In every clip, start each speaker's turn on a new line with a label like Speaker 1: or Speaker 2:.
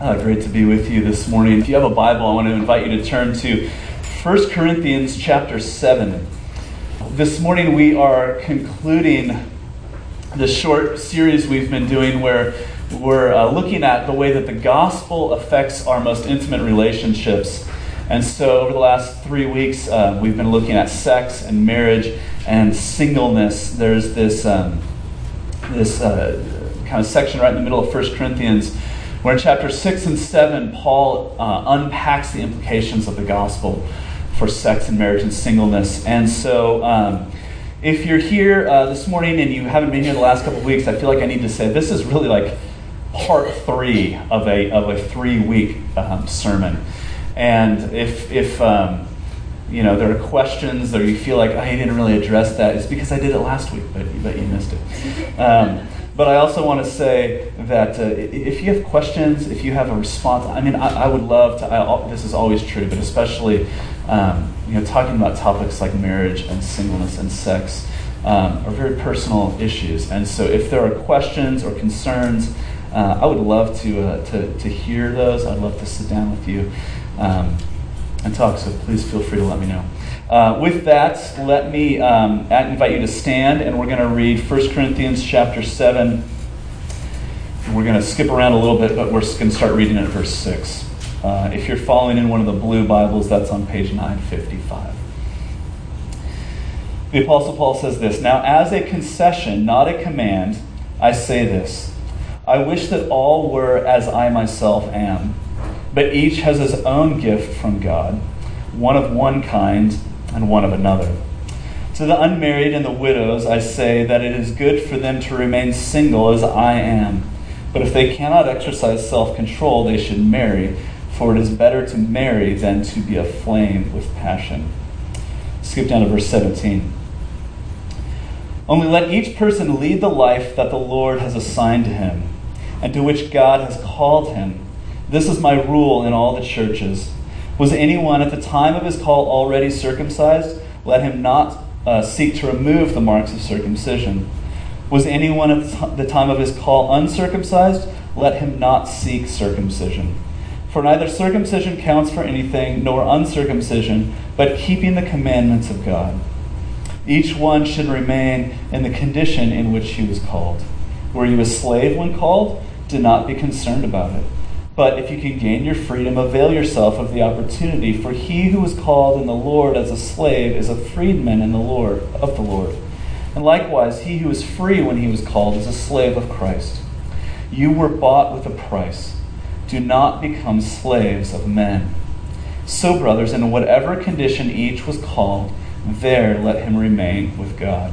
Speaker 1: Uh, great to be with you this morning. If you have a Bible, I want to invite you to turn to 1 Corinthians chapter 7. This morning we are concluding the short series we've been doing where we're uh, looking at the way that the gospel affects our most intimate relationships. And so, over the last three weeks, uh, we've been looking at sex and marriage and singleness. There's this, um, this uh, kind of section right in the middle of 1 Corinthians where in chapter 6 and 7, Paul uh, unpacks the implications of the gospel for sex and marriage and singleness. And so, um, if you're here uh, this morning and you haven't been here the last couple of weeks, I feel like I need to say this is really like part three of a, of a three week um, sermon. And if, if um, you know, there are questions or you feel like oh, I didn't really address that, it's because I did it last week, but, but you missed it. But I also want to say that uh, if you have questions, if you have a response, I mean, I, I would love to. I, this is always true, but especially, um, you know, talking about topics like marriage and singleness and sex um, are very personal issues. And so, if there are questions or concerns, uh, I would love to, uh, to to hear those. I'd love to sit down with you um, and talk. So please feel free to let me know. Uh, with that, let me um, invite you to stand, and we're going to read 1 Corinthians chapter 7. We're going to skip around a little bit, but we're going to start reading at verse 6. Uh, if you're following in one of the blue Bibles, that's on page 955. The Apostle Paul says this Now, as a concession, not a command, I say this I wish that all were as I myself am, but each has his own gift from God, one of one kind and one of another. To the unmarried and the widows, I say that it is good for them to remain single as I am. But if they cannot exercise self control, they should marry, for it is better to marry than to be aflame with passion. Skip down to verse 17. Only let each person lead the life that the Lord has assigned to him, and to which God has called him. This is my rule in all the churches. Was anyone at the time of his call already circumcised? Let him not uh, seek to remove the marks of circumcision. Was anyone at the time of his call uncircumcised? Let him not seek circumcision. For neither circumcision counts for anything, nor uncircumcision, but keeping the commandments of God. Each one should remain in the condition in which he was called. Were you a slave when called? Do not be concerned about it. But if you can gain your freedom, avail yourself of the opportunity, for he who is called in the Lord as a slave is a freedman in the Lord of the Lord. And likewise, he who is free when he was called is a slave of Christ. You were bought with a price. Do not become slaves of men. So, brothers, in whatever condition each was called, there let him remain with God.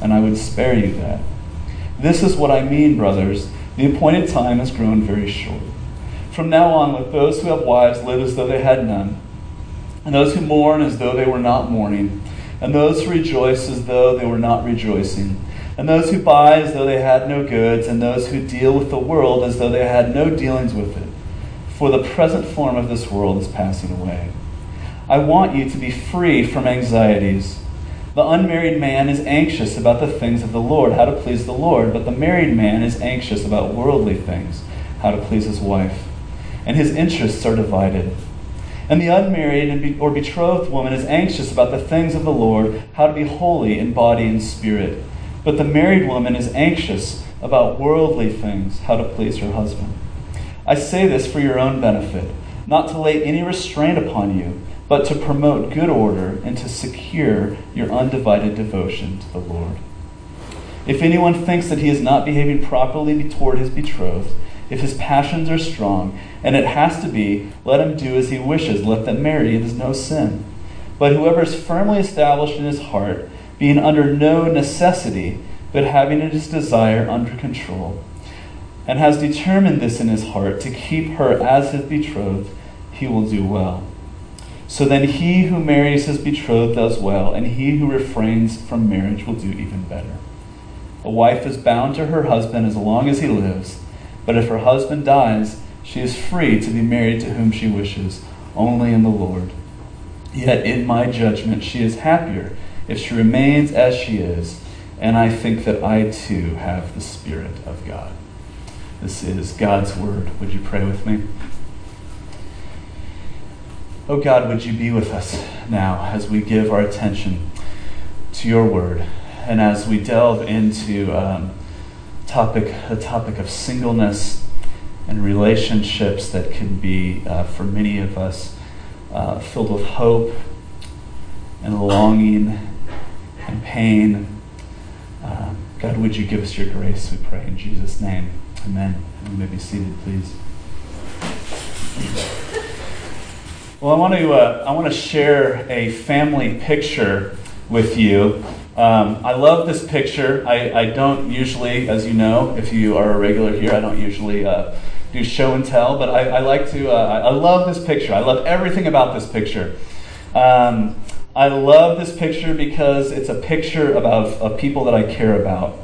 Speaker 1: and I would spare you that. This is what I mean, brothers. The appointed time has grown very short. From now on, let those who have wives live as though they had none, and those who mourn as though they were not mourning, and those who rejoice as though they were not rejoicing, and those who buy as though they had no goods, and those who deal with the world as though they had no dealings with it. For the present form of this world is passing away. I want you to be free from anxieties. The unmarried man is anxious about the things of the Lord, how to please the Lord, but the married man is anxious about worldly things, how to please his wife. And his interests are divided. And the unmarried or betrothed woman is anxious about the things of the Lord, how to be holy in body and spirit. But the married woman is anxious about worldly things, how to please her husband. I say this for your own benefit, not to lay any restraint upon you but to promote good order and to secure your undivided devotion to the Lord. If anyone thinks that he is not behaving properly toward his betrothed, if his passions are strong, and it has to be, let him do as he wishes, let them marry, it is no sin. But whoever is firmly established in his heart, being under no necessity, but having his desire under control, and has determined this in his heart to keep her as his betrothed, he will do well. So then he who marries his betrothed does well, and he who refrains from marriage will do even better. A wife is bound to her husband as long as he lives, but if her husband dies, she is free to be married to whom she wishes, only in the Lord. Yet in my judgment, she is happier if she remains as she is, and I think that I too have the Spirit of God. This is God's Word. Would you pray with me? Oh God, would you be with us now as we give our attention to your Word and as we delve into um, topic, a topic of singleness and relationships that can be, uh, for many of us, uh, filled with hope and longing and pain. Uh, God, would you give us your grace, we pray in Jesus' name. Amen. You may be seated, please. Well, I want to uh, I want to share a family picture with you. Um, I love this picture. I, I don't usually, as you know, if you are a regular here, I don't usually uh, do show and tell, but I, I like to. Uh, I love this picture. I love everything about this picture. Um, I love this picture because it's a picture of, of people that I care about.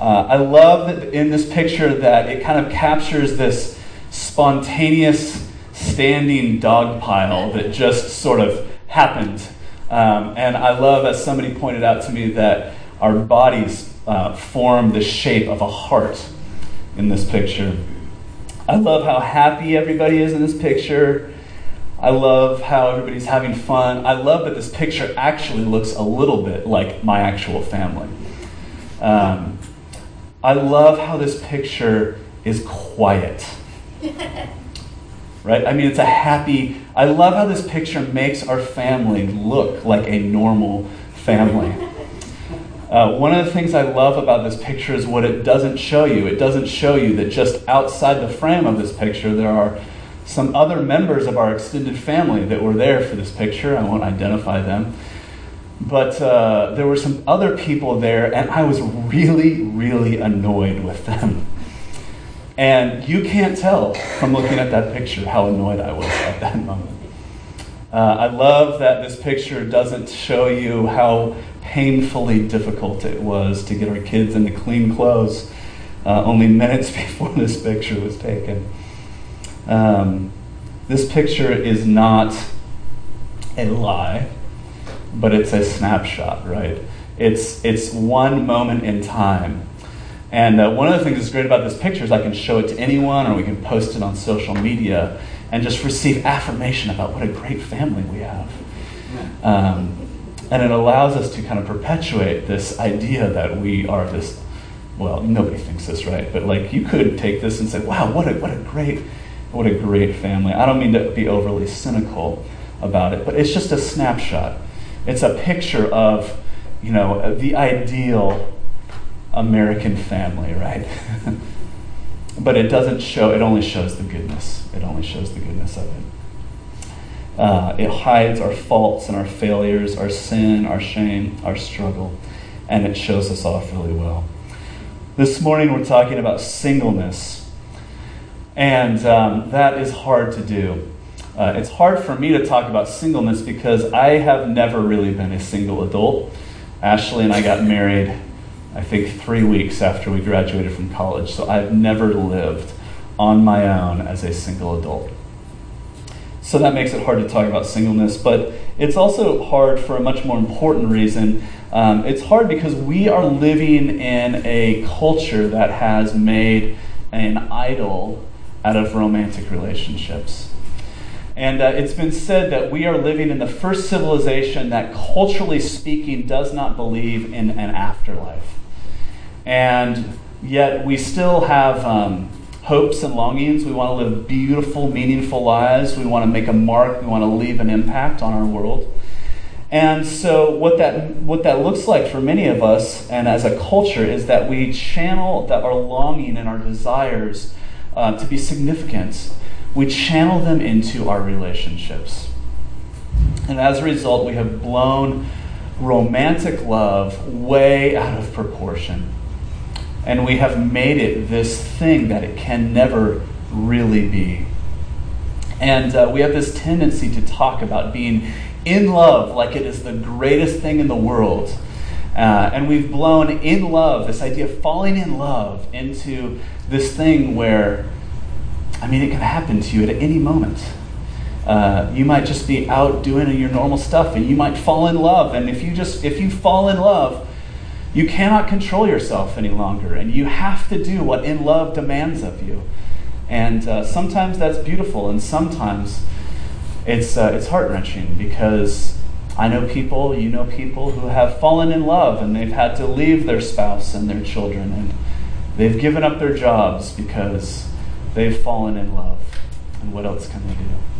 Speaker 1: Uh, I love that in this picture that it kind of captures this spontaneous standing dog pile that just sort of happened. Um, and I love, as somebody pointed out to me, that our bodies uh, form the shape of a heart in this picture. I love how happy everybody is in this picture. I love how everybody's having fun. I love that this picture actually looks a little bit like my actual family. Um, I love how this picture is quiet. right? I mean, it's a happy. I love how this picture makes our family look like a normal family. Uh, one of the things I love about this picture is what it doesn't show you. It doesn't show you that just outside the frame of this picture, there are some other members of our extended family that were there for this picture. I won't identify them. But uh, there were some other people there, and I was really, really annoyed with them. And you can't tell from looking at that picture how annoyed I was at that moment. Uh, I love that this picture doesn't show you how painfully difficult it was to get our kids into clean clothes uh, only minutes before this picture was taken. Um, this picture is not a lie but it's a snapshot, right? It's, it's one moment in time. And uh, one of the things that's great about this picture is I can show it to anyone or we can post it on social media and just receive affirmation about what a great family we have. Um, and it allows us to kind of perpetuate this idea that we are this, well, nobody thinks this, right? But like you could take this and say, wow, what a, what a great, what a great family. I don't mean to be overly cynical about it, but it's just a snapshot. It's a picture of, you know, the ideal American family, right? but it doesn't show, it only shows the goodness. It only shows the goodness of it. Uh, it hides our faults and our failures, our sin, our shame, our struggle, and it shows us off really well. This morning we're talking about singleness, and um, that is hard to do. Uh, it's hard for me to talk about singleness because I have never really been a single adult. Ashley and I got married, I think, three weeks after we graduated from college, so I've never lived on my own as a single adult. So that makes it hard to talk about singleness, but it's also hard for a much more important reason. Um, it's hard because we are living in a culture that has made an idol out of romantic relationships. And uh, it's been said that we are living in the first civilization that, culturally speaking, does not believe in an afterlife. And yet we still have um, hopes and longings. We want to live beautiful, meaningful lives. We want to make a mark. We want to leave an impact on our world. And so, what that, what that looks like for many of us, and as a culture, is that we channel that our longing and our desires uh, to be significant we channel them into our relationships. And as a result, we have blown romantic love way out of proportion. And we have made it this thing that it can never really be. And uh, we have this tendency to talk about being in love like it is the greatest thing in the world. Uh, and we've blown in love, this idea of falling in love, into this thing where, I mean, it can happen to you at any moment. Uh, you might just be out doing your normal stuff and you might fall in love. And if you just, if you fall in love, you cannot control yourself any longer. And you have to do what in love demands of you. And uh, sometimes that's beautiful, and sometimes it's, uh, it's heart wrenching because I know people, you know people who have fallen in love and they've had to leave their spouse and their children and they've given up their jobs because they've fallen in love. And what else can they do?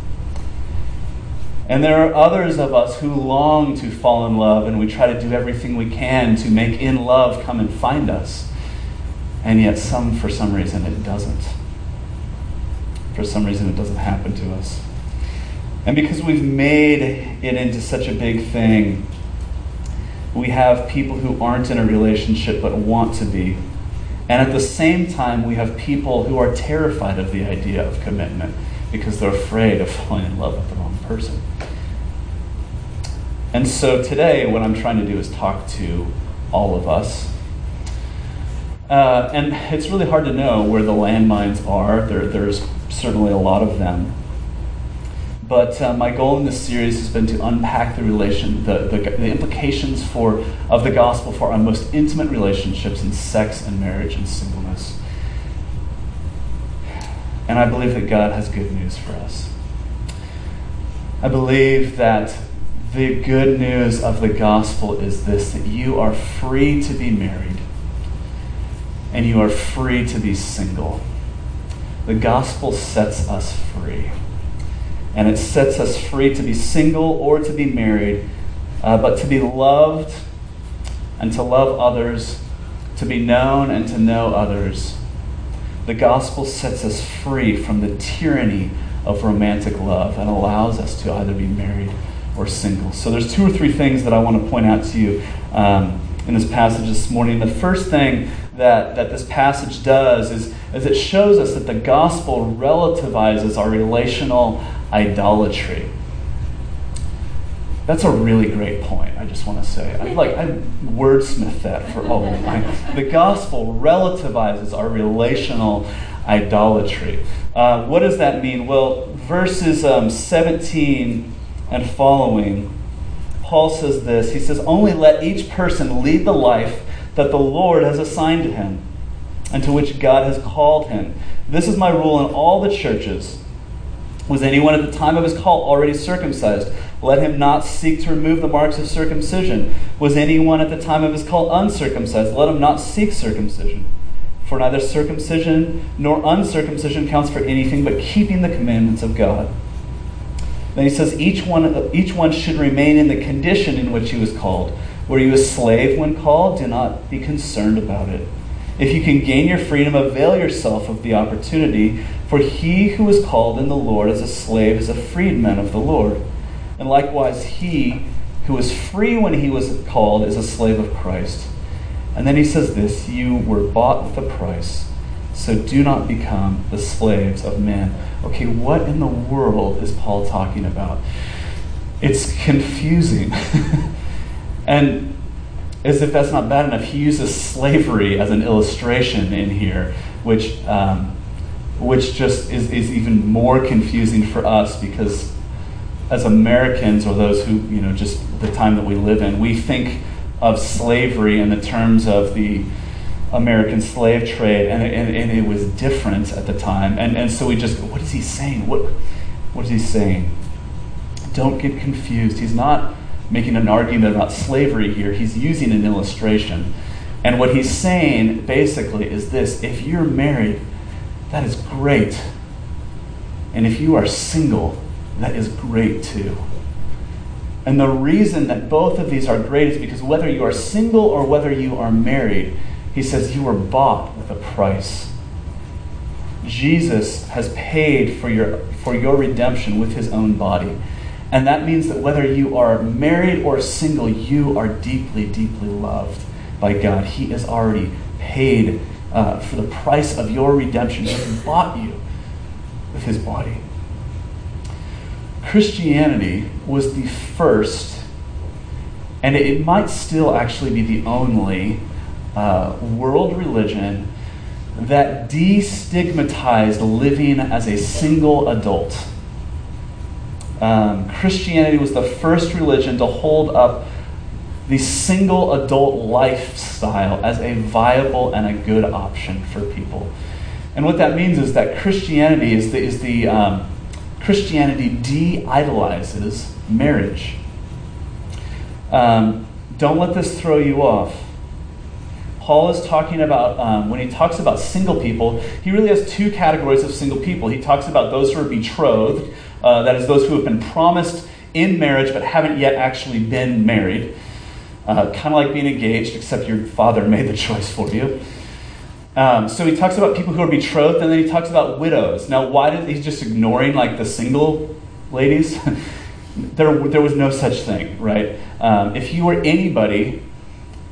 Speaker 1: And there are others of us who long to fall in love, and we try to do everything we can to make in love come and find us. And yet, some, for some reason, it doesn't. For some reason, it doesn't happen to us. And because we've made it into such a big thing, we have people who aren't in a relationship but want to be. And at the same time, we have people who are terrified of the idea of commitment because they're afraid of falling in love with the wrong person. And so today, what I'm trying to do is talk to all of us. Uh, and it's really hard to know where the landmines are. There, there's certainly a lot of them. But uh, my goal in this series has been to unpack the relation, the, the, the, implications for, of the gospel for our most intimate relationships in sex and marriage and singleness. And I believe that God has good news for us. I believe that the good news of the gospel is this that you are free to be married and you are free to be single. The gospel sets us free. And it sets us free to be single or to be married, uh, but to be loved and to love others, to be known and to know others. The gospel sets us free from the tyranny of romantic love and allows us to either be married or single. So there's two or three things that I want to point out to you um, in this passage this morning. The first thing that, that this passage does is, is it shows us that the gospel relativizes our relational idolatry. That's a really great point, I just want to say. I like I wordsmith that for all of my the gospel relativizes our relational idolatry. Uh, what does that mean? Well, verses um, 17 and following, Paul says this. He says, Only let each person lead the life that the Lord has assigned to him and to which God has called him. This is my rule in all the churches. Was anyone at the time of his call already circumcised? Let him not seek to remove the marks of circumcision. Was anyone at the time of his call uncircumcised? Let him not seek circumcision. For neither circumcision nor uncircumcision counts for anything but keeping the commandments of God. Then he says each one, each one should remain in the condition in which he was called. Were you a slave when called? Do not be concerned about it. If you can gain your freedom, avail yourself of the opportunity, for he who is called in the Lord as a slave is a freedman of the Lord. And likewise, he who was free when he was called is a slave of Christ. And then he says this You were bought with a price, so do not become the slaves of men. Okay, what in the world is Paul talking about? It's confusing. and as if that's not bad enough, he uses slavery as an illustration in here, which, um, which just is, is even more confusing for us because as Americans or those who, you know, just the time that we live in, we think of slavery in the terms of the American slave trade, and, and, and it was different at the time. And, and so we just, what is he saying? What, what is he saying? Don't get confused. He's not making an argument about slavery here. He's using an illustration. And what he's saying basically is this if you're married, that is great. And if you are single, that is great too. And the reason that both of these are great is because whether you are single or whether you are married, he says you were bought with a price. Jesus has paid for your, for your redemption with his own body. And that means that whether you are married or single, you are deeply, deeply loved by God. He has already paid uh, for the price of your redemption. He bought you with his body. Christianity was the first, and it might still actually be the only uh, world religion that destigmatized living as a single adult. Um, Christianity was the first religion to hold up the single adult lifestyle as a viable and a good option for people. And what that means is that Christianity is the, is the um, Christianity de-idolizes marriage. Um, don't let this throw you off. Paul is talking about, um, when he talks about single people, he really has two categories of single people. He talks about those who are betrothed, uh, that is, those who have been promised in marriage but haven't yet actually been married. Uh, kind of like being engaged, except your father made the choice for you. Um, so he talks about people who are betrothed, and then he talks about widows. Now, why did he just ignoring like the single ladies? there, there was no such thing, right? Um, if you were anybody,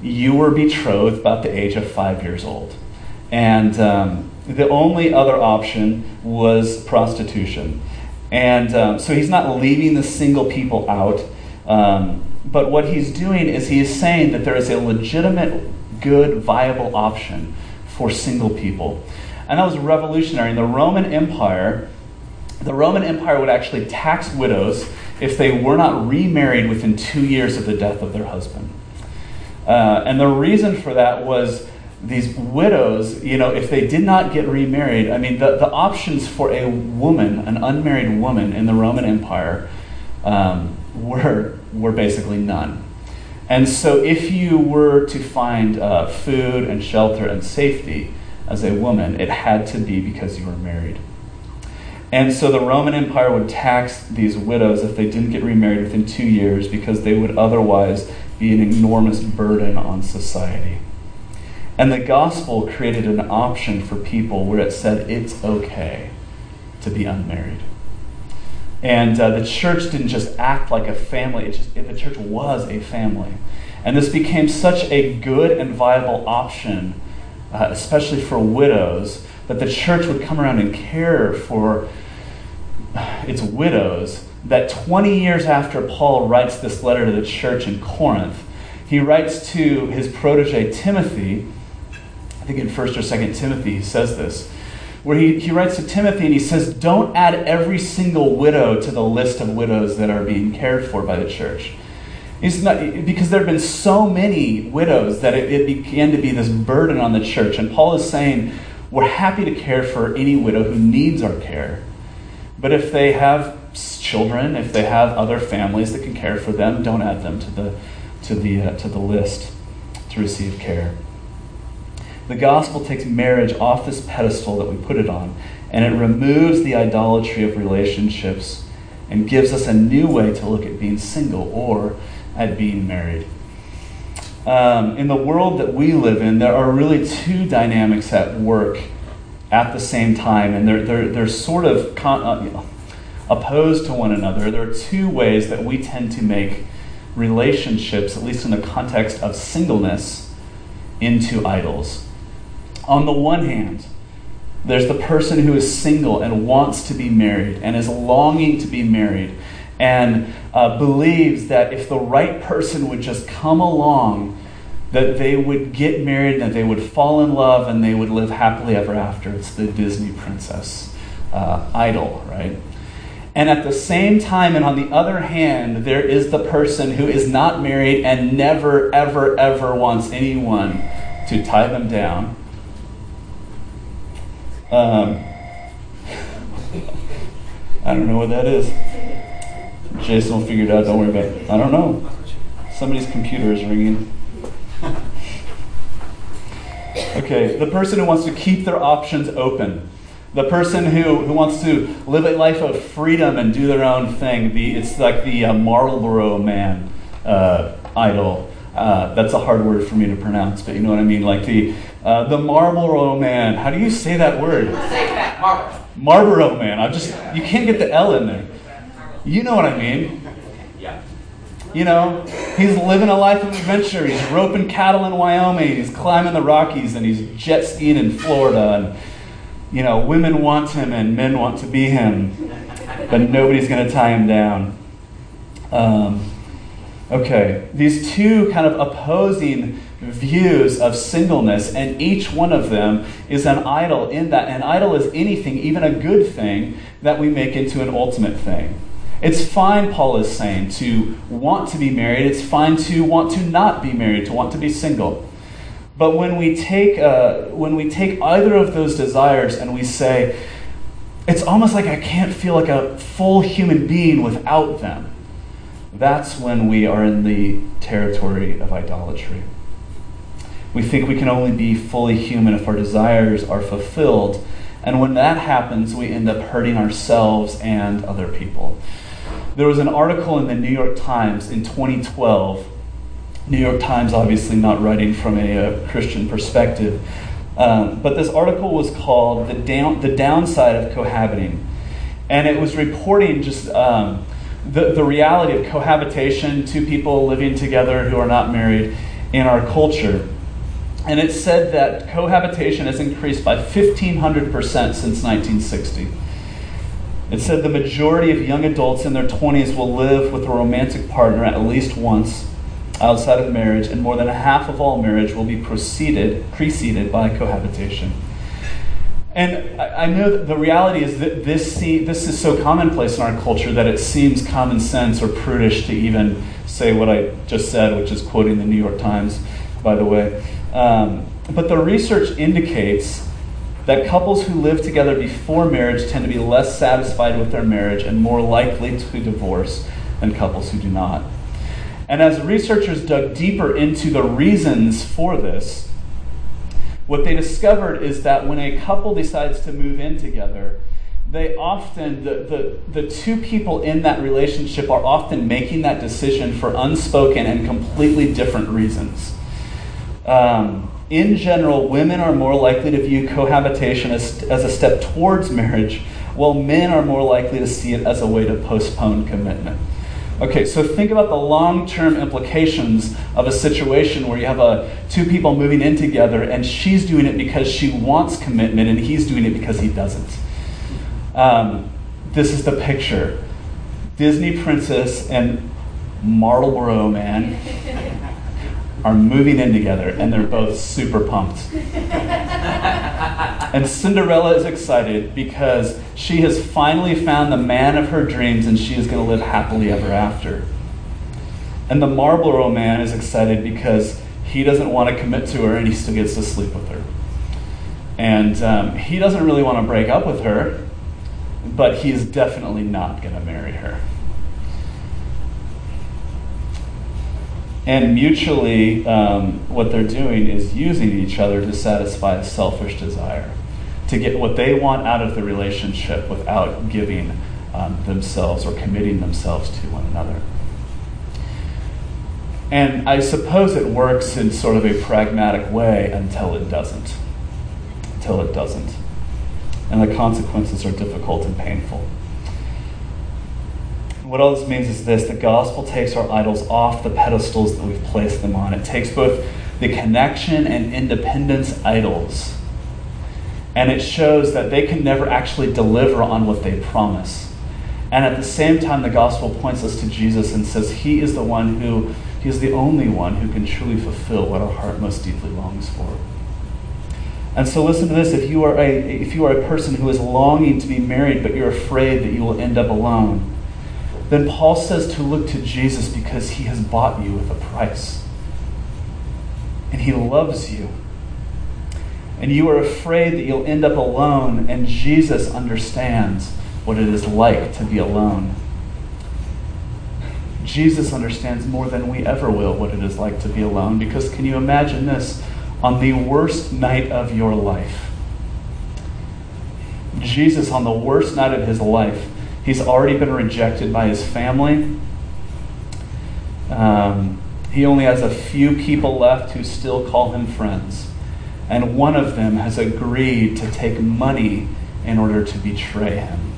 Speaker 1: you were betrothed about the age of five years old, and um, the only other option was prostitution. And um, so he's not leaving the single people out. Um, but what he's doing is he is saying that there is a legitimate, good, viable option for single people. And that was revolutionary. In the Roman Empire, the Roman Empire would actually tax widows if they were not remarried within two years of the death of their husband. Uh, and the reason for that was these widows, you know, if they did not get remarried, I mean, the, the options for a woman, an unmarried woman in the Roman Empire, um, were, were basically none. And so, if you were to find uh, food and shelter and safety as a woman, it had to be because you were married. And so, the Roman Empire would tax these widows if they didn't get remarried within two years because they would otherwise be an enormous burden on society. And the gospel created an option for people where it said it's okay to be unmarried. And uh, the church didn't just act like a family, it just, the church was a family. And this became such a good and viable option, uh, especially for widows, that the church would come around and care for its widows. That 20 years after Paul writes this letter to the church in Corinth, he writes to his protege Timothy, I think in 1st or 2nd Timothy, he says this where he, he writes to Timothy and he says, Don't add every single widow to the list of widows that are being cared for by the church. He's not, because there have been so many widows that it, it began to be this burden on the church. And Paul is saying, We're happy to care for any widow who needs our care. But if they have children, if they have other families that can care for them, don't add them to the, to the, uh, to the list to receive care. The gospel takes marriage off this pedestal that we put it on, and it removes the idolatry of relationships and gives us a new way to look at being single or at being married. Um, in the world that we live in, there are really two dynamics at work at the same time, and they're, they're, they're sort of con- uh, opposed to one another. There are two ways that we tend to make relationships, at least in the context of singleness, into idols. On the one hand, there's the person who is single and wants to be married and is longing to be married and uh, believes that if the right person would just come along, that they would get married and that they would fall in love and they would live happily ever after. It's the Disney princess uh, idol, right? And at the same time, and on the other hand, there is the person who is not married and never, ever, ever wants anyone to tie them down um, I don't know what that is. Jason will figure it out. Don't worry about it. I don't know. Somebody's computer is ringing. Okay, the person who wants to keep their options open. The person who, who wants to live a life of freedom and do their own thing. The, it's like the uh, Marlboro man uh, idol. Uh, that's a hard word for me to pronounce, but you know what I mean? Like the uh, the Marlboro Man. How do you say that word?
Speaker 2: Say that, Marlboro.
Speaker 1: Marlboro Man. I just you can't get the L in there. You know what I mean? You know, he's living a life of adventure. He's roping cattle in Wyoming. He's climbing the Rockies and he's jet skiing in Florida. And, you know, women want him and men want to be him, but nobody's going to tie him down. Um, okay, these two kind of opposing views of singleness, and each one of them is an idol in that. An idol is anything, even a good thing, that we make into an ultimate thing. It's fine, Paul is saying, to want to be married. It's fine to want to not be married, to want to be single. But when we take, uh, when we take either of those desires and we say, it's almost like I can't feel like a full human being without them, that's when we are in the territory of idolatry. We think we can only be fully human if our desires are fulfilled. And when that happens, we end up hurting ourselves and other people. There was an article in the New York Times in 2012. New York Times, obviously, not writing from a, a Christian perspective. Um, but this article was called the, down, the Downside of Cohabiting. And it was reporting just um, the, the reality of cohabitation, two people living together who are not married in our culture. And it said that cohabitation has increased by 1,500% since 1960. It said the majority of young adults in their 20s will live with a romantic partner at least once outside of marriage, and more than half of all marriage will be preceded, preceded by cohabitation. And I know that the reality is that this, this is so commonplace in our culture that it seems common sense or prudish to even say what I just said, which is quoting the New York Times, by the way. Um, but the research indicates that couples who live together before marriage tend to be less satisfied with their marriage and more likely to divorce than couples who do not. And as researchers dug deeper into the reasons for this, what they discovered is that when a couple decides to move in together, they often, the, the, the two people in that relationship are often making that decision for unspoken and completely different reasons. Um, in general, women are more likely to view cohabitation as, as a step towards marriage, while men are more likely to see it as a way to postpone commitment. Okay, so think about the long term implications of a situation where you have a, two people moving in together and she's doing it because she wants commitment and he's doing it because he doesn't. Um, this is the picture Disney princess and Marlboro man are moving in together and they're both super pumped. and Cinderella is excited because she has finally found the man of her dreams and she is going to live happily ever after. And the Marlboro man is excited because he doesn't want to commit to her and he still gets to sleep with her. And um, he doesn't really want to break up with her, but he is definitely not going to marry her. And mutually, um, what they're doing is using each other to satisfy a selfish desire, to get what they want out of the relationship without giving um, themselves or committing themselves to one another. And I suppose it works in sort of a pragmatic way until it doesn't. Until it doesn't. And the consequences are difficult and painful what all this means is this the gospel takes our idols off the pedestals that we've placed them on. It takes both the connection and independence idols, and it shows that they can never actually deliver on what they promise. And at the same time, the gospel points us to Jesus and says he is the one who, he is the only one who can truly fulfill what our heart most deeply longs for. And so listen to this, if you are a if you are a person who is longing to be married but you're afraid that you will end up alone, then Paul says to look to Jesus because he has bought you with a price. And he loves you. And you are afraid that you'll end up alone, and Jesus understands what it is like to be alone. Jesus understands more than we ever will what it is like to be alone because can you imagine this? On the worst night of your life, Jesus, on the worst night of his life, He's already been rejected by his family. Um, he only has a few people left who still call him friends. And one of them has agreed to take money in order to betray him.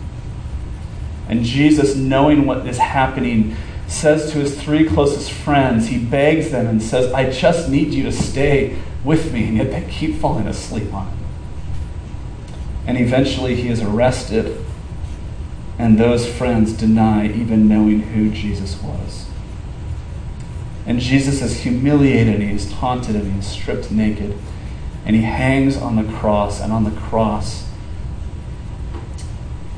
Speaker 1: And Jesus, knowing what is happening, says to his three closest friends, he begs them and says, I just need you to stay with me. And yet they keep falling asleep on him. And eventually he is arrested, and those friends deny even knowing who Jesus was. And Jesus is humiliated, and he is taunted, and he is stripped naked. And he hangs on the cross, and on the cross,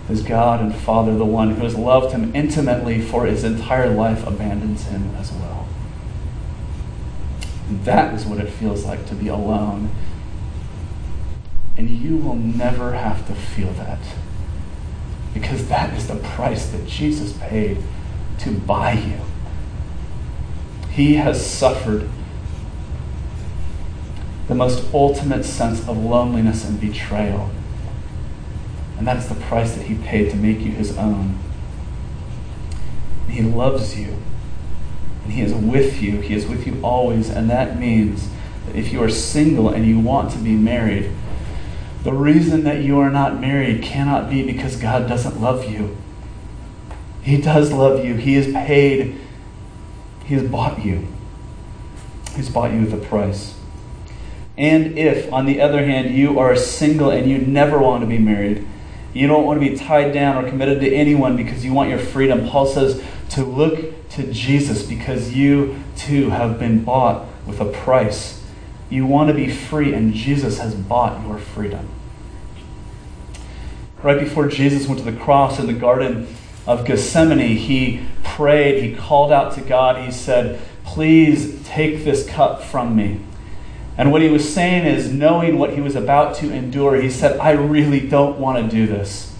Speaker 1: his God and Father, the one who has loved him intimately for his entire life, abandons him as well. And that is what it feels like to be alone. And you will never have to feel that. Because that is the price that Jesus paid to buy you. He has suffered the most ultimate sense of loneliness and betrayal and that is the price that he paid to make you his own. He loves you. And he is with you. He is with you always. And that means that if you are single and you want to be married, the reason that you are not married cannot be because God doesn't love you. He does love you. He has paid, He has bought you. He's bought you with a price. And if, on the other hand, you are single and you never want to be married, you don't want to be tied down or committed to anyone because you want your freedom. Paul says to look to Jesus because you too have been bought with a price. You want to be free, and Jesus has bought your freedom. Right before Jesus went to the cross in the Garden of Gethsemane, he prayed, he called out to God, he said, Please take this cup from me. And what he was saying is, knowing what he was about to endure, he said, I really don't want to do this.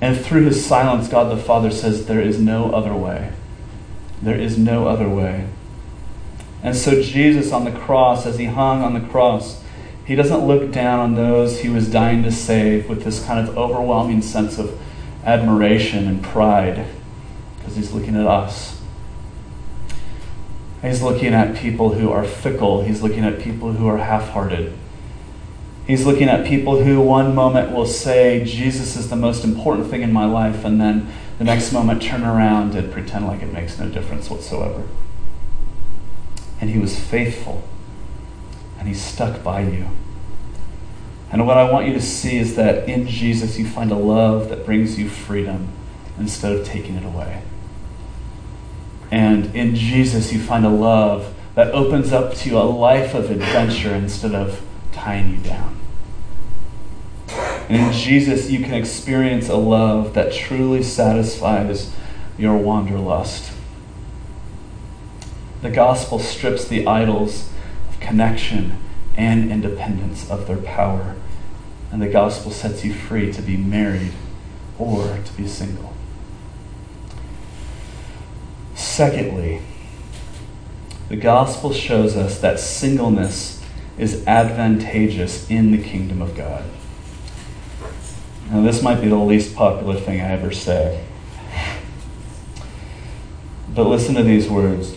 Speaker 1: And through his silence, God the Father says, There is no other way. There is no other way. And so, Jesus on the cross, as he hung on the cross, he doesn't look down on those he was dying to save with this kind of overwhelming sense of admiration and pride, because he's looking at us. He's looking at people who are fickle. He's looking at people who are half hearted. He's looking at people who one moment will say, Jesus is the most important thing in my life, and then the next moment turn around and pretend like it makes no difference whatsoever. And he was faithful, and he stuck by you. And what I want you to see is that in Jesus you find a love that brings you freedom instead of taking it away. And in Jesus, you find a love that opens up to you a life of adventure instead of tying you down. And in Jesus, you can experience a love that truly satisfies your wanderlust. The gospel strips the idols of connection and independence of their power. And the gospel sets you free to be married or to be single. Secondly, the gospel shows us that singleness is advantageous in the kingdom of God. Now, this might be the least popular thing I ever say. But listen to these words.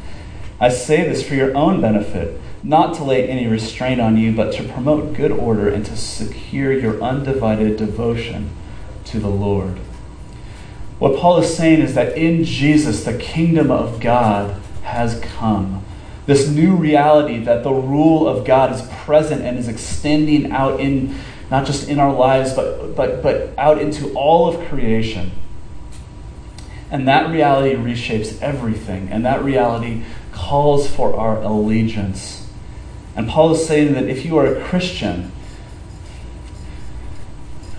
Speaker 1: I say this for your own benefit, not to lay any restraint on you, but to promote good order and to secure your undivided devotion to the Lord. What Paul is saying is that in Jesus, the kingdom of God has come. This new reality that the rule of God is present and is extending out in not just in our lives, but, but, but out into all of creation. And that reality reshapes everything, and that reality calls for our allegiance. And Paul is saying that if you are a Christian,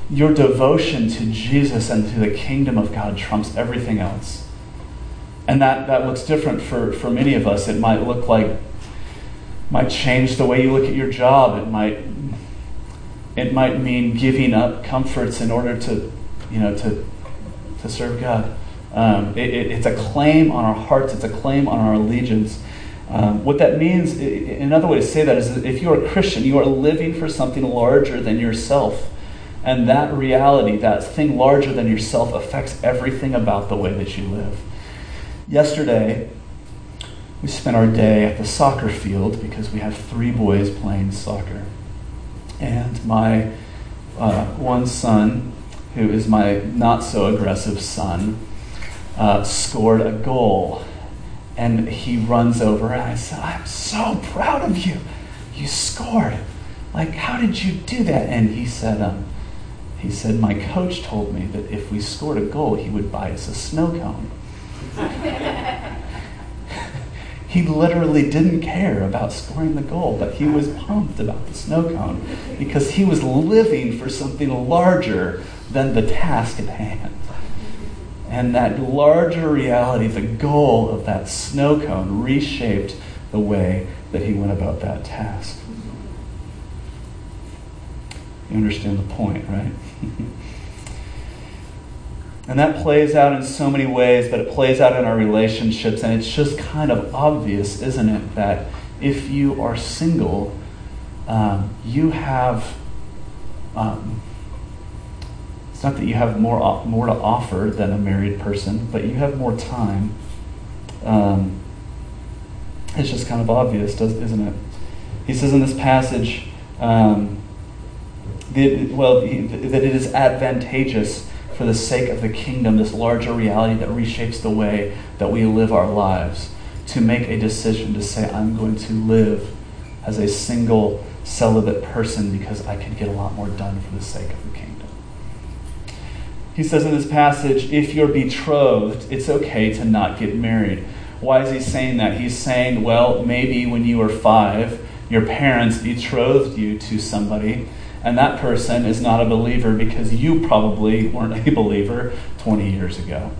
Speaker 1: your devotion to Jesus and to the kingdom of God trumps everything else. And that, that looks different for, for many of us. It might look like, might change the way you look at your job. It might, it might mean giving up comforts in order to, you know, to, to serve God. Um, it, it, it's a claim on our hearts, it's a claim on our allegiance. Um, what that means, another way to say that is that if you are a Christian, you are living for something larger than yourself. And that reality, that thing larger than yourself, affects everything about the way that you live. Yesterday, we spent our day at the soccer field because we have three boys playing soccer. And my uh, one son, who is my not so aggressive son, uh, scored a goal. And he runs over, and I said, I'm so proud of you. You scored. Like, how did you do that? And he said, um, he said, My coach told me that if we scored a goal, he would buy us a snow cone. he literally didn't care about scoring the goal, but he was pumped about the snow cone because he was living for something larger than the task at hand. And that larger reality, the goal of that snow cone, reshaped the way that he went about that task. You understand the point, right? and that plays out in so many ways, but it plays out in our relationships. And it's just kind of obvious, isn't it, that if you are single, um, you have. Um, it's not that you have more, more to offer than a married person, but you have more time. Um, it's just kind of obvious, isn't it? He says in this passage, um, the, well, that it is advantageous for the sake of the kingdom, this larger reality that reshapes the way that we live our lives, to make a decision to say, I'm going to live as a single celibate person because I can get a lot more done for the sake of the kingdom. He says in this passage, if you're betrothed, it's okay to not get married. Why is he saying that? He's saying, well, maybe when you were five, your parents betrothed you to somebody and that person is not a believer because you probably weren't a believer 20 years ago.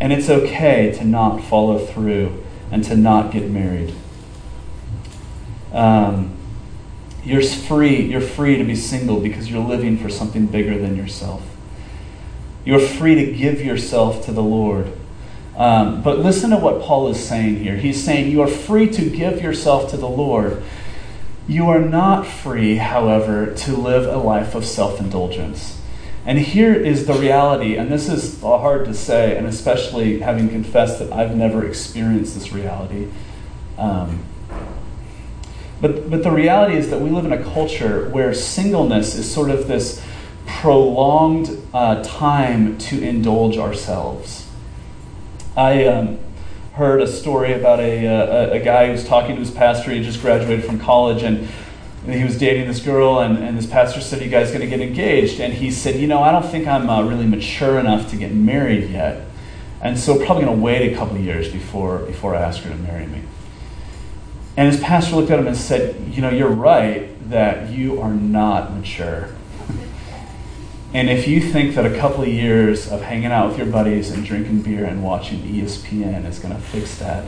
Speaker 1: And it's okay to not follow through and to not get married. Um, you're free. You're free to be single because you're living for something bigger than yourself. You're free to give yourself to the Lord. Um, but listen to what Paul is saying here. He's saying you are free to give yourself to the Lord you are not free, however, to live a life of self indulgence. And here is the reality, and this is hard to say, and especially having confessed that I've never experienced this reality. Um, but, but the reality is that we live in a culture where singleness is sort of this prolonged uh, time to indulge ourselves. I, um, heard a story about a, uh, a, a guy who was talking to his pastor. He just graduated from college and he was dating this girl, and, and this pastor said, You guys going to get engaged? And he said, You know, I don't think I'm uh, really mature enough to get married yet. And so, probably going to wait a couple years before, before I ask her to marry me. And his pastor looked at him and said, You know, you're right that you are not mature. And if you think that a couple of years of hanging out with your buddies and drinking beer and watching ESPN is going to fix that,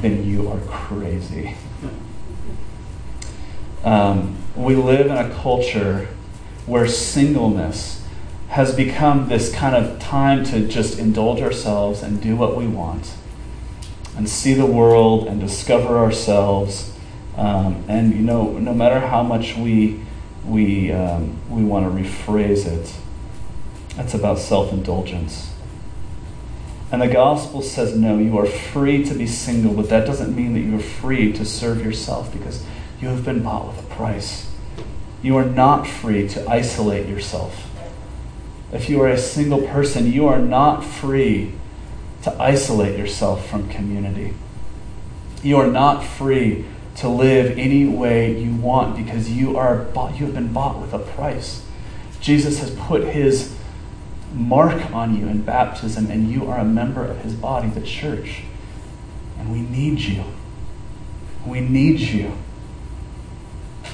Speaker 1: then you are crazy. Um, we live in a culture where singleness has become this kind of time to just indulge ourselves and do what we want and see the world and discover ourselves. Um, and you know, no matter how much we we um, we want to rephrase it, that's about self indulgence. And the gospel says, no, you are free to be single, but that doesn't mean that you are free to serve yourself because you have been bought with a price. You are not free to isolate yourself. If you are a single person, you are not free to isolate yourself from community. You are not free to live any way you want because you are bought, you have been bought with a price. Jesus has put his mark on you in baptism, and you are a member of his body, the church. And we need you. We need you.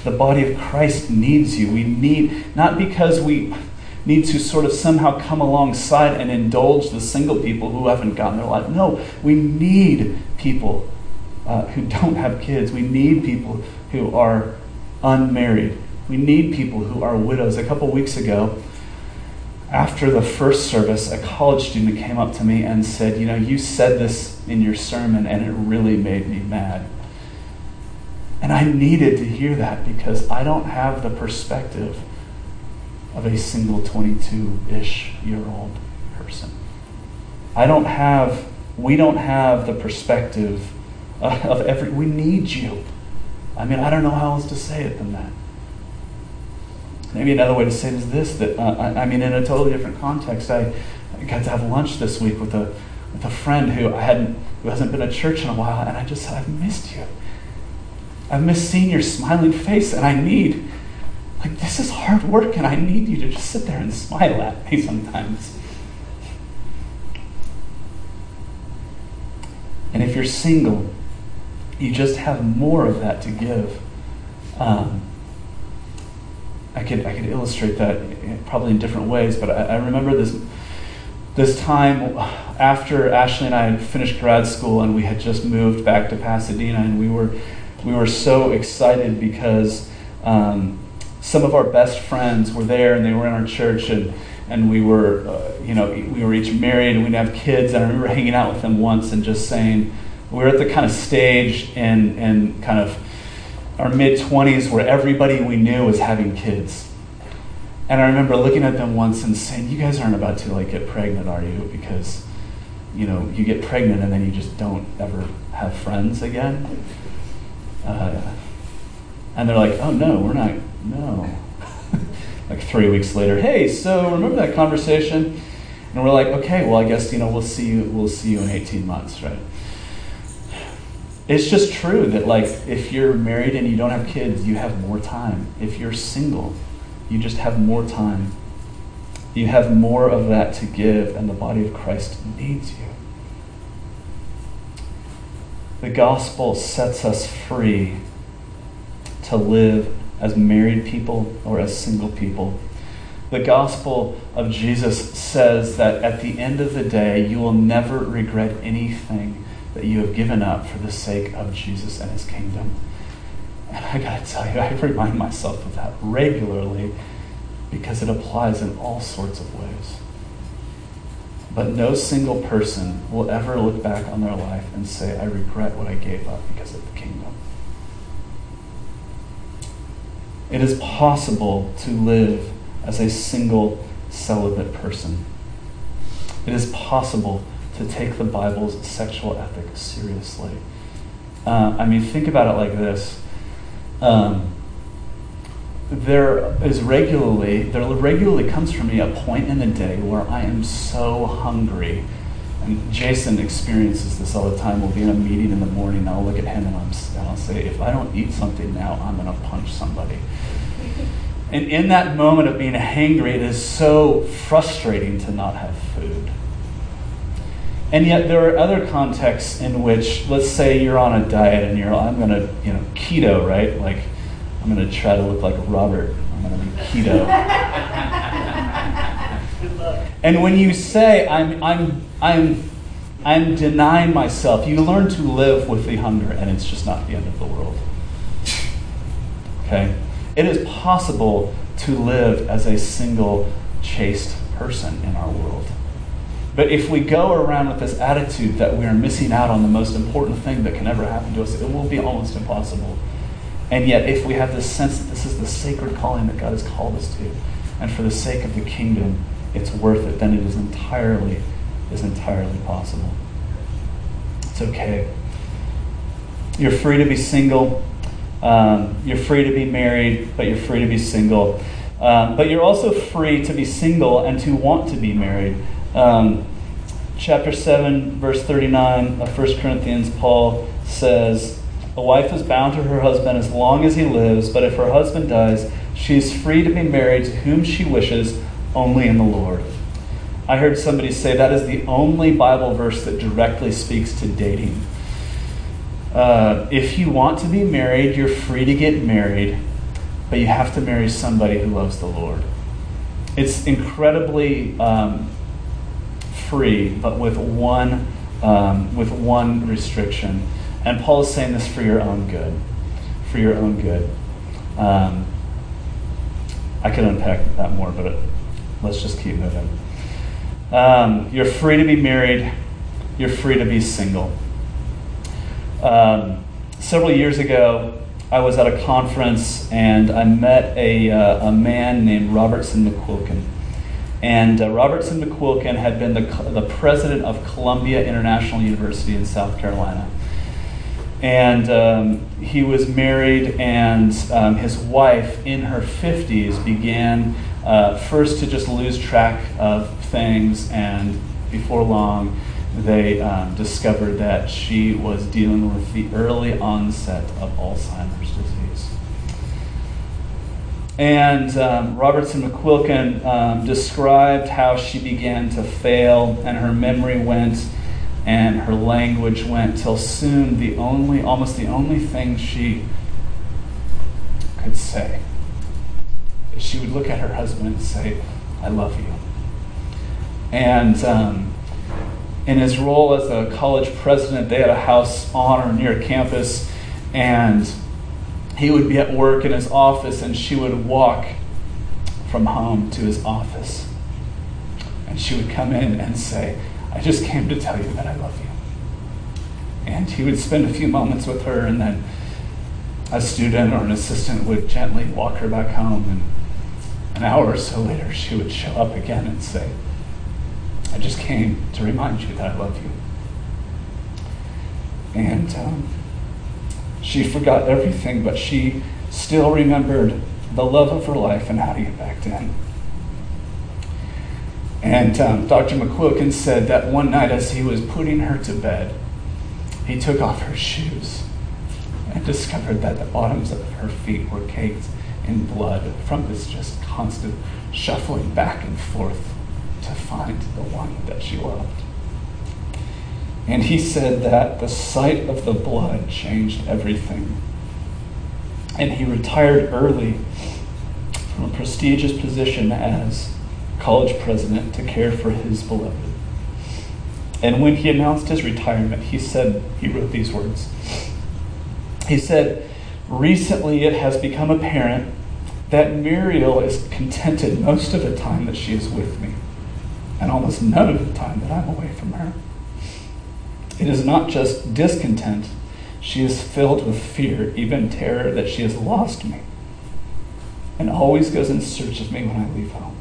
Speaker 1: The body of Christ needs you. We need, not because we need to sort of somehow come alongside and indulge the single people who haven't gotten their life. No, we need people uh, who don't have kids. We need people who are unmarried. We need people who are widows. A couple weeks ago, after the first service, a college student came up to me and said, You know, you said this in your sermon, and it really made me mad. And I needed to hear that because I don't have the perspective of a single 22 ish year old person. I don't have, we don't have the perspective of every, we need you. I mean, I don't know how else to say it than that. Maybe another way to say it is this that, uh, I, I, mean, in a totally different context, I, I got to have lunch this week with a, with a friend who I hadn't, who hasn't been at church in a while, and I just said, I've missed you. I've missed seeing your smiling face, and I need, like, this is hard work, and I need you to just sit there and smile at me sometimes. And if you're single, you just have more of that to give. Um, I could I could illustrate that probably in different ways, but I, I remember this this time after Ashley and I had finished grad school and we had just moved back to Pasadena, and we were we were so excited because um, some of our best friends were there and they were in our church and and we were uh, you know we were each married and we'd have kids and I remember hanging out with them once and just saying were at the kind of stage in in kind of our mid 20s where everybody we knew was having kids and I remember looking at them once and saying you guys aren't about to like get pregnant are you because you know you get pregnant and then you just don't ever have friends again uh, and they're like, oh no, we're not, no. like three weeks later, hey, so remember that conversation? And we're like, okay, well, I guess, you know, we'll see you, we'll see you in 18 months, right? It's just true that, like, if you're married and you don't have kids, you have more time. If you're single, you just have more time. You have more of that to give, and the body of Christ needs you. The gospel sets us free to live as married people or as single people. The gospel of Jesus says that at the end of the day, you will never regret anything that you have given up for the sake of Jesus and his kingdom. And I gotta tell you, I remind myself of that regularly because it applies in all sorts of ways. But no single person will ever look back on their life and say, I regret what I gave up because of the kingdom. It is possible to live as a single celibate person. It is possible to take the Bible's sexual ethic seriously. Uh, I mean, think about it like this. Um, there is regularly, there regularly comes for me a point in the day where I am so hungry. And Jason experiences this all the time. We'll be in a meeting in the morning, and I'll look at him and, i will say, if I don't eat something now, I'm going to punch somebody. And in that moment of being hangry, it is so frustrating to not have food. And yet, there are other contexts in which, let's say you're on a diet and you're, I'm going to, you know, keto, right? Like, I'm going to try to look like Robert. I'm going to be keto. and when you say, I'm, I'm, I'm, I'm denying myself, you learn to live with the hunger, and it's just not the end of the world. Okay? It is possible to live as a single, chaste person in our world. But if we go around with this attitude that we are missing out on the most important thing that can ever happen to us, it will be almost impossible and yet, if we have this sense that this is the sacred calling that God has called us to, and for the sake of the kingdom, it's worth it, then it is entirely, is entirely possible. It's okay. You're free to be single. Um, you're free to be married, but you're free to be single. Um, but you're also free to be single and to want to be married. Um, chapter 7, verse 39 of 1 Corinthians, Paul says, a wife is bound to her husband as long as he lives, but if her husband dies, she is free to be married to whom she wishes, only in the Lord. I heard somebody say that is the only Bible verse that directly speaks to dating. Uh, if you want to be married, you're free to get married, but you have to marry somebody who loves the Lord. It's incredibly um, free, but with one um, with one restriction. And Paul is saying this for your own good. For your own good. Um, I could unpack that more, but let's just keep moving. Um, you're free to be married, you're free to be single. Um, several years ago, I was at a conference and I met a, uh, a man named Robertson McQuilkin. And uh, Robertson McQuilkin had been the, the president of Columbia International University in South Carolina. And um, he was married, and um, his wife, in her 50s, began uh, first to just lose track of things, and before long, they um, discovered that she was dealing with the early onset of Alzheimer's disease. And um, Robertson McQuilkin um, described how she began to fail, and her memory went, and her language went, till soon the only, almost the only thing she could say she would look at her husband and say, I love you. And um, in his role as a college president, they had a house on or near campus, and he would be at work in his office, and she would walk from home to his office. And she would come in and say, I just came to tell you that I love you. And he would spend a few moments with her, and then a student or an assistant would gently walk her back home. And an hour or so later, she would show up again and say, I just came to remind you that I love you. And um, she forgot everything, but she still remembered the love of her life and how to get back to him. And um, Dr. McQuilkin said that one night as he was putting her to bed, he took off her shoes and discovered that the bottoms of her feet were caked in blood from this just constant shuffling back and forth to find the one that she loved. And he said that the sight of the blood changed everything. And he retired early from a prestigious position as college president to care for his beloved. And when he announced his retirement, he said, he wrote these words. He said, Recently it has become apparent that Muriel is contented most of the time that she is with me and almost none of the time that I'm away from her. It is not just discontent, she is filled with fear, even terror that she has lost me, and always goes in search of me when I leave home.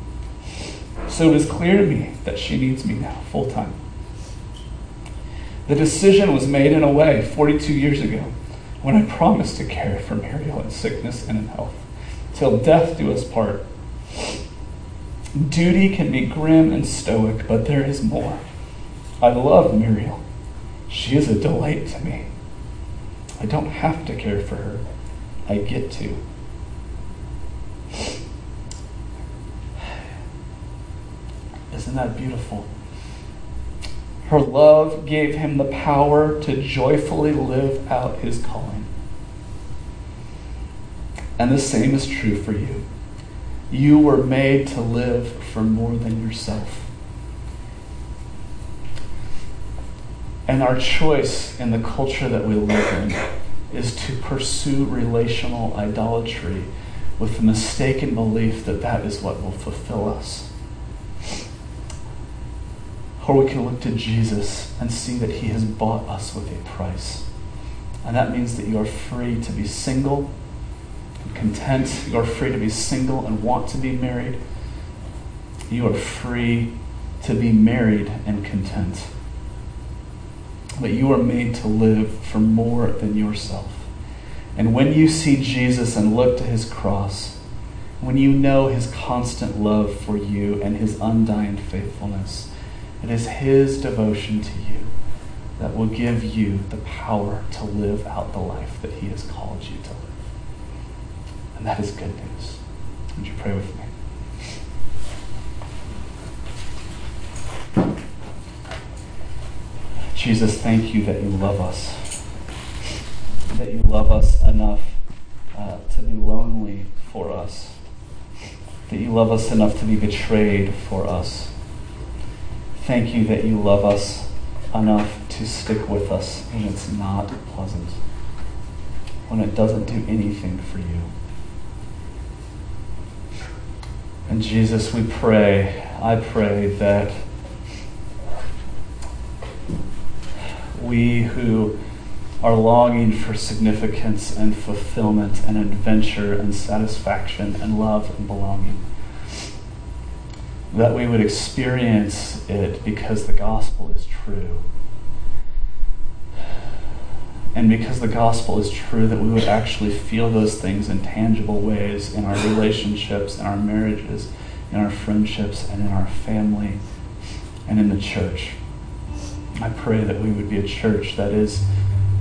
Speaker 1: So it is clear to me that she needs me now, full time. The decision was made in a way 42 years ago when I promised to care for Muriel in sickness and in health, till death do us part. Duty can be grim and stoic, but there is more. I love Muriel. She is a delight to me. I don't have to care for her. I get to. Isn't that beautiful? Her love gave him the power to joyfully live out his calling. And the same is true for you. You were made to live for more than yourself. And our choice in the culture that we live in is to pursue relational idolatry with the mistaken belief that that is what will fulfill us. Or we can look to Jesus and see that he has bought us with a price. And that means that you are free to be single and content. You are free to be single and want to be married. You are free to be married and content. But you are made to live for more than yourself. And when you see Jesus and look to his cross, when you know his constant love for you and his undying faithfulness, it is his devotion to you that will give you the power to live out the life that he has called you to live. And that is good news. Would you pray with me? Jesus, thank you that you love us. That you love us enough uh, to be lonely for us. That you love us enough to be betrayed for us. Thank you that you love us enough to stick with us when it's not pleasant, when it doesn't do anything for you. And Jesus, we pray, I pray that we who are longing for significance and fulfillment and adventure and satisfaction and love and belonging, that we would experience it because the gospel is true. And because the gospel is true, that we would actually feel those things in tangible ways in our relationships, in our marriages, in our friendships, and in our family, and in the church. I pray that we would be a church that is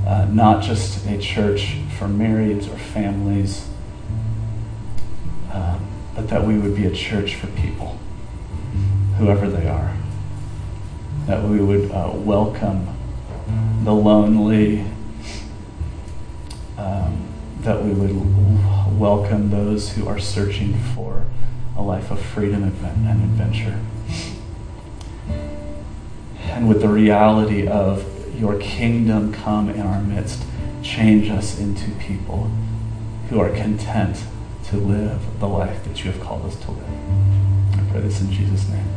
Speaker 1: uh, not just a church for marrieds or families, um, but that we would be a church for people, whoever they are. That we would uh, welcome the lonely, um, that we would welcome those who are searching for a life of freedom and adventure. And with the reality of your kingdom come in our midst, change us into people who are content to live the life that you have called us to live. I pray this in Jesus' name.